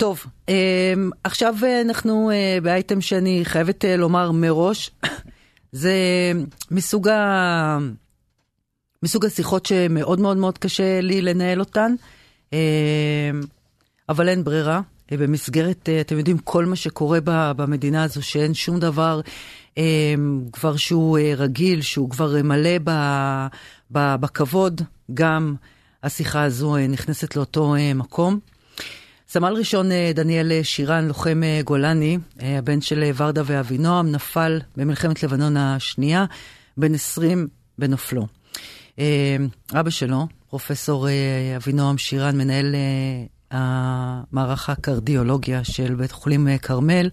טוב, עכשיו אנחנו באייטם שאני חייבת לומר מראש, זה מסוג, ה... מסוג השיחות שמאוד מאוד מאוד קשה לי לנהל אותן, אבל אין ברירה. במסגרת, אתם יודעים, כל מה שקורה במדינה הזו, שאין שום דבר כבר שהוא רגיל, שהוא כבר מלא בכבוד, גם השיחה הזו נכנסת לאותו מקום. סמל ראשון דניאל שירן, לוחם גולני, הבן של ורדה ואבינועם, נפל במלחמת לבנון השנייה, בן 20 בנופלו. אבא שלו, פרופסור אבינועם שירן, מנהל המערך הקרדיולוגיה של בית חולים כרמל,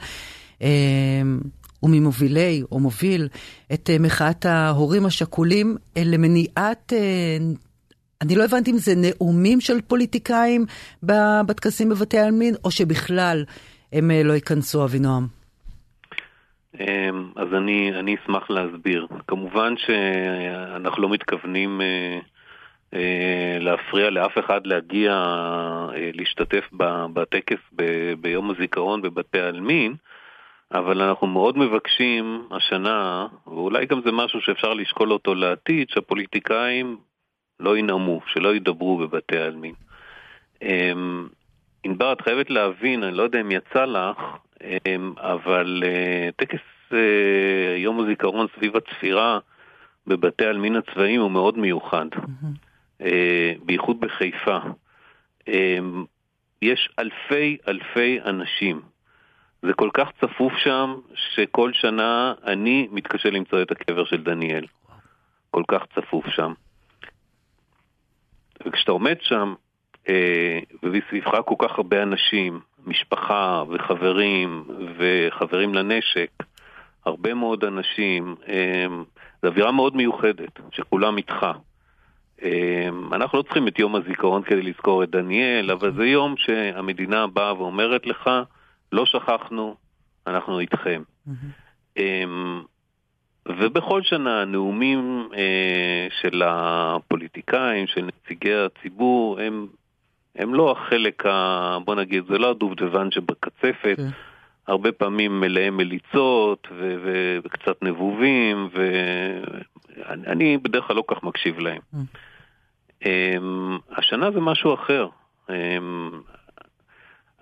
הוא ממובילי, או מוביל, את מחאת ההורים השכולים למניעת אני לא הבנתי אם זה נאומים של פוליטיקאים בטקסים בבתי העלמין, או שבכלל הם לא ייכנסו, אבינועם. אז אני, אני אשמח להסביר. כמובן שאנחנו לא מתכוונים אה, אה, להפריע לאף אחד להגיע, אה, להשתתף בטקס ביום הזיכרון בבתי העלמין, אבל אנחנו מאוד מבקשים השנה, ואולי גם זה משהו שאפשר לשקול אותו לעתיד, שהפוליטיקאים לא ינאמו, שלא ידברו בבתי העלמין. אמ, ענבר, את חייבת להבין, אני לא יודע אם יצא לך, אמ, אבל אה, טקס אה, יום הזיכרון סביב הצפירה בבתי העלמין הצבאיים הוא מאוד מיוחד, אה, בייחוד בחיפה. אמ, יש אלפי אלפי אנשים. זה כל כך צפוף שם, שכל שנה אני מתקשה למצוא את הקבר של דניאל. כל כך צפוף שם. וכשאתה עומד שם, אה, ומסביבך כל כך הרבה אנשים, משפחה וחברים וחברים לנשק, הרבה מאוד אנשים, אה, זו אווירה מאוד מיוחדת, שכולם איתך. אה, אנחנו לא צריכים את יום הזיכרון כדי לזכור את דניאל, אבל זה יום שהמדינה באה ואומרת לך, לא שכחנו, אנחנו איתכם. Mm-hmm. ובכל שנה הנאומים אה, של הפוליטיקאים, של נציגי הציבור, הם, הם לא החלק, ה, בוא נגיד, זה לא הדובדבן שבקצפת. כן. הרבה פעמים מלאי מליצות ו- ו- וקצת נבובים, ואני בדרך כלל לא כך מקשיב להם. Mm. Um, השנה זה משהו אחר. Um,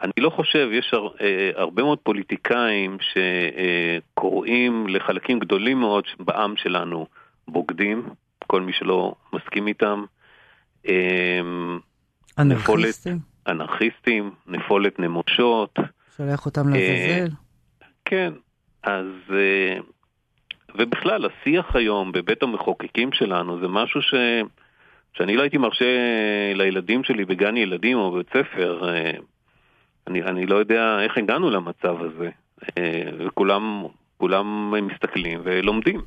אני לא חושב, יש הר, אה, הרבה מאוד פוליטיקאים שקוראים לחלקים גדולים מאוד בעם שלנו בוגדים, כל מי שלא מסכים איתם. אה, אנרכיסטים? נפולת, אנרכיסטים, נפולת נמושות. שולח אותם לעזאזל? אה, כן, אז... אה, ובכלל, השיח היום בבית המחוקקים שלנו זה משהו ש... שאני לא הייתי מרשה לילדים שלי בגן ילדים או בבית ספר. אה, אני, אני לא יודע איך הגענו למצב הזה, אה, וכולם כולם מסתכלים ולומדים.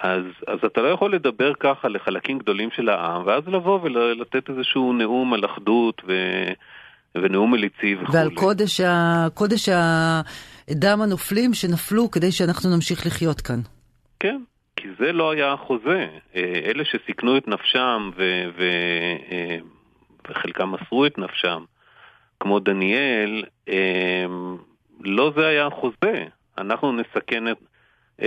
אז, אז אתה לא יכול לדבר ככה לחלקים גדולים של העם, ואז לבוא ולתת איזשהו נאום על אחדות ו, ונאום מליצי וכו'. ועל קודש, ה, קודש הדם הנופלים שנפלו כדי שאנחנו נמשיך לחיות כאן. כן, כי זה לא היה החוזה. אה, אלה שסיכנו את נפשם ו, ו, אה, וחלקם מסרו את נפשם, כמו דניאל, אמ, לא זה היה החוזה. אנחנו נסכן את,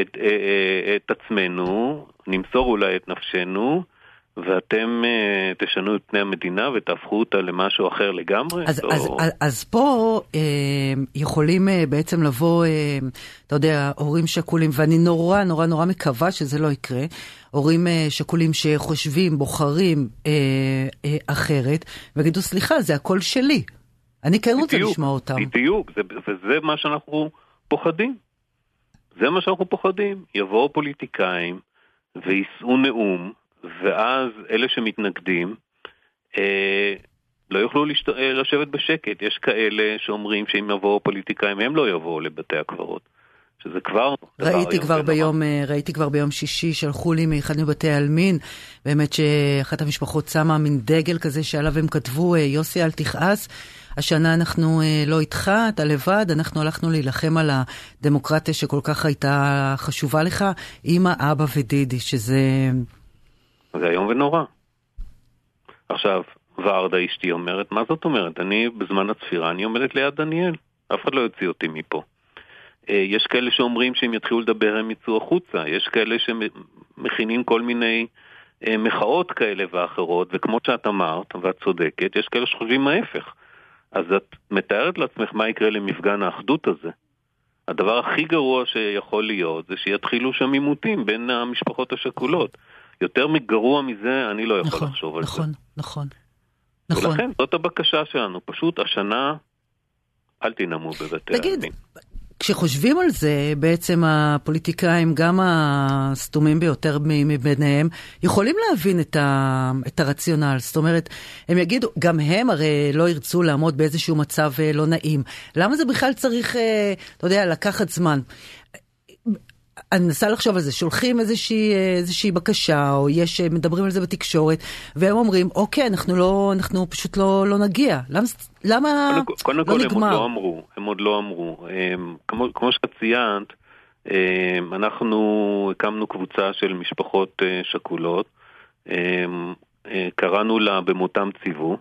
את, אה, אה, את עצמנו, נמסור אולי את נפשנו, ואתם uh, תשנו את פני המדינה ותהפכו אותה למשהו אחר לגמרי? אז, או... אז, אז, אז פה uh, יכולים uh, בעצם לבוא, uh, אתה יודע, הורים שכולים, ואני נורא נורא נורא מקווה שזה לא יקרה, הורים uh, שכולים שחושבים, בוחרים uh, uh, אחרת, ויגידו, סליחה, זה הכל שלי. אני כן רוצה בדיוק, לשמוע אותם. בדיוק, זה, וזה מה שאנחנו פוחדים. זה מה שאנחנו פוחדים. יבואו פוליטיקאים ויישאו נאום, ואז אלה שמתנגדים אה, לא יוכלו לשת... אה, לשבת בשקט. יש כאלה שאומרים שאם יבואו פוליטיקאים הם לא יבואו לבתי הקברות. שזה כבר ראיתי כבר ביום, אה, ראיתי כבר ביום שישי, שלחו לי מאחד מבתי העלמין, באמת שאחת המשפחות שמה מין דגל כזה שעליו הם כתבו, אה, יוסי אל תכעס. השנה אנחנו אה, לא איתך, אתה לבד, אנחנו הלכנו להילחם על הדמוקרטיה שכל כך הייתה חשובה לך, אמא, אבא ודידי, שזה... זה איום ונורא. עכשיו, ורדה אשתי אומרת, מה זאת אומרת? אני בזמן הצפירה, אני עומדת ליד דניאל, אף אחד לא יוציא אותי מפה. אה, יש כאלה שאומרים שאם יתחילו לדבר הם יצאו החוצה, יש כאלה שמכינים כל מיני אה, מחאות כאלה ואחרות, וכמו שאת אמרת, ואת צודקת, יש כאלה שחושבים ההפך. אז את מתארת לעצמך מה יקרה למפגן האחדות הזה. הדבר הכי גרוע שיכול להיות זה שיתחילו שם עימותים בין המשפחות השכולות. יותר מגרוע מזה אני לא יכול נכון, לחשוב על נכון, זה. נכון, נכון. ולכן זאת הבקשה שלנו, פשוט השנה אל תנאמו בבתי העלמין. תגיד, כשחושבים על זה, בעצם הפוליטיקאים, גם הסתומים ביותר מביניהם, יכולים להבין את, ה, את הרציונל. זאת אומרת, הם יגידו, גם הם הרי לא ירצו לעמוד באיזשהו מצב אה, לא נעים. למה זה בכלל צריך, אה, אתה יודע, לקחת זמן? אני מנסה לחשוב על זה, שולחים איזושהי, איזושהי בקשה, או יש, מדברים על זה בתקשורת, והם אומרים, אוקיי, אנחנו לא, אנחנו פשוט לא, לא נגיע. למה, למה קודם לא כל, נגמר? הם עוד לא אמרו, הם עוד לא אמרו. הם, כמו, כמו שאת ציינת, אנחנו הקמנו קבוצה של משפחות אה, שכולות, אה, קראנו לה במותם ציוו,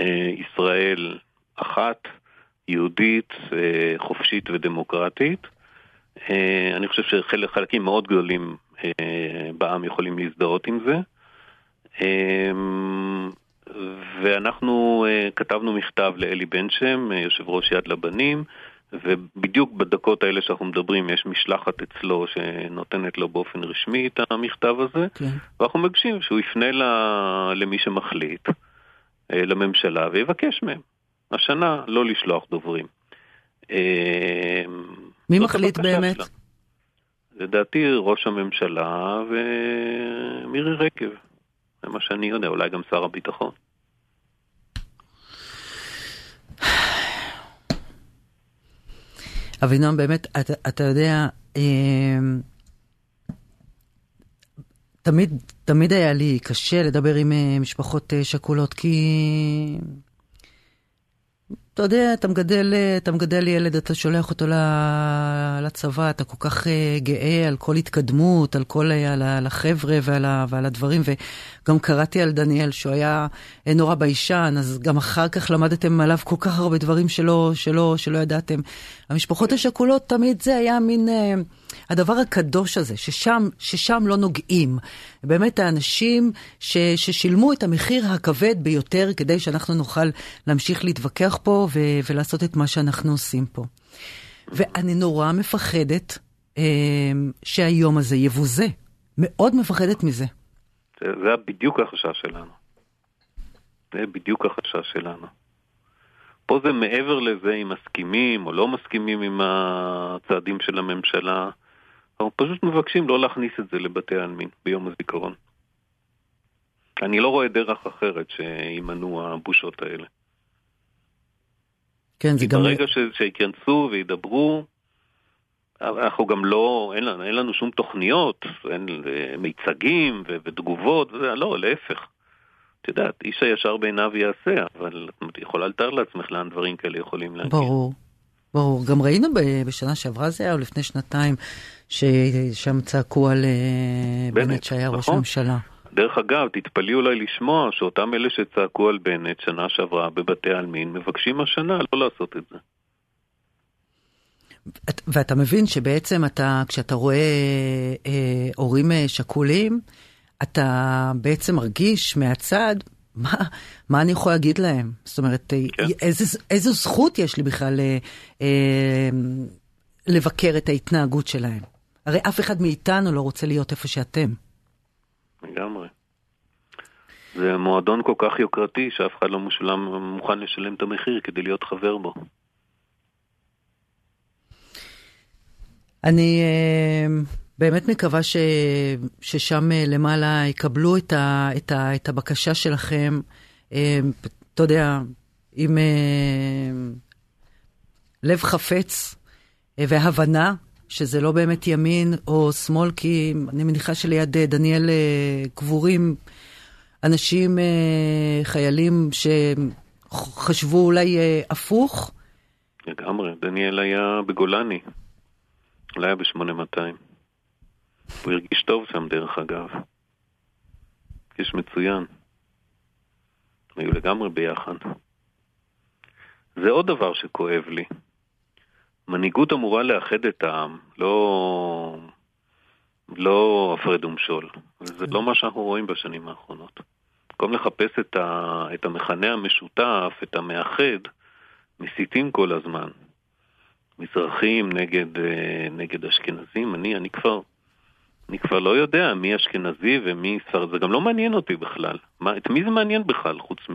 אה, ישראל אחת, יהודית, חופשית ודמוקרטית. אה, אני חושב שחלקים מאוד גדולים אה, בעם יכולים להזדהות עם זה. אה, ואנחנו כתבנו מכתב לאלי בן שם, יושב ראש יד לבנים, ובדיוק בדקות האלה שאנחנו מדברים יש משלחת אצלו שנותנת לו באופן רשמי את המכתב הזה, כן. ואנחנו מבקשים שהוא יפנה למי שמחליט, לממשלה, ויבקש מהם השנה לא לשלוח דוברים. מי מחליט באמת? שלה. לדעתי ראש הממשלה ומירי רגב. זה מה שאני יודע, אולי גם שר הביטחון. אבינועם, באמת, אתה, אתה יודע, אה, תמיד, תמיד היה לי קשה לדבר עם אה, משפחות אה, שכולות, כי אתה יודע, אתה מגדל, אתה מגדל ילד, אתה שולח אותו לצבא, אתה כל כך אה, גאה על כל התקדמות, על כל, אה, על החבר'ה ועל, ועל הדברים, וגם קראתי על דניאל שהוא היה אה, נורא ביישן, אז גם אחר כך למדתם עליו כל כך הרבה דברים שלא, שלא, שלא ידעתם. המשפחות השכולות, תמיד זה היה מין... הדבר הקדוש הזה, ששם, ששם לא נוגעים. באמת האנשים ש, ששילמו את המחיר הכבד ביותר כדי שאנחנו נוכל להמשיך להתווכח פה ו, ולעשות את מה שאנחנו עושים פה. ואני נורא מפחדת אה, שהיום הזה יבוזה. מאוד מפחדת מזה. זה, זה בדיוק החשש שלנו. זה בדיוק החשש שלנו. פה זה מעבר לזה אם מסכימים או לא מסכימים עם הצעדים של הממשלה. אנחנו פשוט מבקשים לא להכניס את זה לבתי העלמין ביום הזיכרון. אני לא רואה דרך אחרת שימנעו הבושות האלה. כן, זה גם... ברגע ש... שיכנסו וידברו, אנחנו גם לא, אין לנו, אין לנו שום תוכניות, אין מיצגים ו... ותגובות, וזה, לא, להפך. את יודעת, איש הישר בעיניו יעשה, אבל את יכולה לתאר לעצמך לאן דברים כאלה יכולים להגיע. ברור. ברור, גם ראינו בשנה שעברה זה היה, או לפני שנתיים, ששם צעקו על אה, בנט, בנט שהיה נכון. ראש הממשלה. דרך אגב, תתפלאי אולי לשמוע שאותם אלה שצעקו על בנט שנה שעברה בבתי העלמין, מבקשים השנה לא לעשות את זה. ואתה מבין שבעצם אתה, כשאתה רואה אה, הורים אה, שכולים, אתה בעצם מרגיש מהצד מה, מה אני יכול להגיד להם? זאת אומרת, אה, כן. איזה, איזו זכות יש לי בכלל אה, אה, לבקר את ההתנהגות שלהם? הרי אף אחד מאיתנו לא רוצה להיות איפה שאתם. לגמרי. זה מועדון כל כך יוקרתי שאף אחד לא משולם, מוכן לשלם את המחיר כדי להיות חבר בו. אני... אה... באמת מקווה ש, ששם אה, למעלה יקבלו את, ה, את, ה, את הבקשה שלכם, אה, אתה יודע, עם לב חפץ והבנה שזה לא באמת ימין או שמאל, כי אני מניחה שליד דניאל קבורים אנשים, חיילים שחשבו אולי הפוך. לגמרי, דניאל היה בגולני, לא היה ב-8200. הוא הרגיש טוב שם דרך אגב. איש מצוין. היו לגמרי ביחד. זה עוד דבר שכואב לי. מנהיגות אמורה לאחד את העם, לא, לא הפרד ומשול. וזה לא מה שאנחנו רואים בשנים האחרונות. במקום לחפש את, ה, את המכנה המשותף, את המאחד, מסיתים כל הזמן. מזרחים נגד, אה, נגד אשכנזים, אני, אני כבר... אני כבר לא יודע מי אשכנזי ומי ספרד, זה גם לא מעניין אותי בכלל. מה, את מי זה מעניין בכלל, חוץ מ...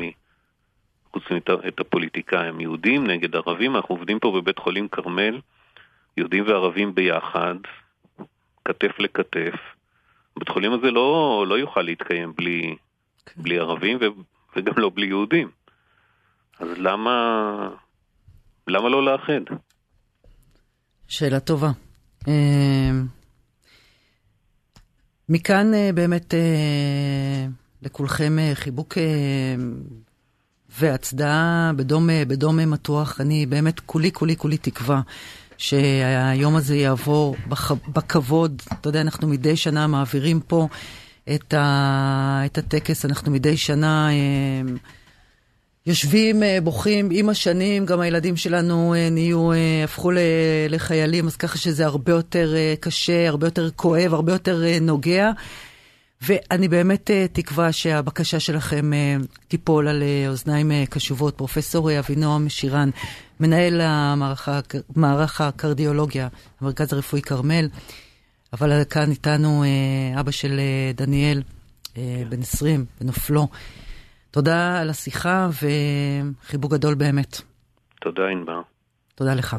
חוץ מאת הפוליטיקאים, יהודים נגד ערבים, אנחנו עובדים פה בבית חולים כרמל, יהודים וערבים ביחד, כתף לכתף. בית חולים הזה לא, לא יוכל להתקיים בלי, כן. בלי ערבים ו, וגם לא בלי יהודים. אז למה, למה לא לאחד? שאלה טובה. אמ, מכאן אה, באמת אה, לכולכם אה, חיבוק והצדעה בדום, בדום מתוח. אני באמת כולי כולי כולי תקווה שהיום הזה יעבור בח, בכבוד. אתה יודע, אנחנו מדי שנה מעבירים פה את, ה, את הטקס, אנחנו מדי שנה... יושבים, אה, בוכים עם השנים, גם הילדים שלנו אה, נהיו, אה, הפכו לחיילים, אז ככה שזה הרבה יותר קשה, הרבה יותר כואב, הרבה יותר נוגע. ואני באמת תקווה שהבקשה שלכם תיפול על אוזניים קשובות. פרופסור אבינועם שירן, מנהל מערך הקרדיולוגיה, המרכז הרפואי כרמל, אבל כאן איתנו אבא של דניאל, בן 20, בנופלו. תודה על השיחה וחיבוק גדול באמת. תודה, ענבר. תודה לך.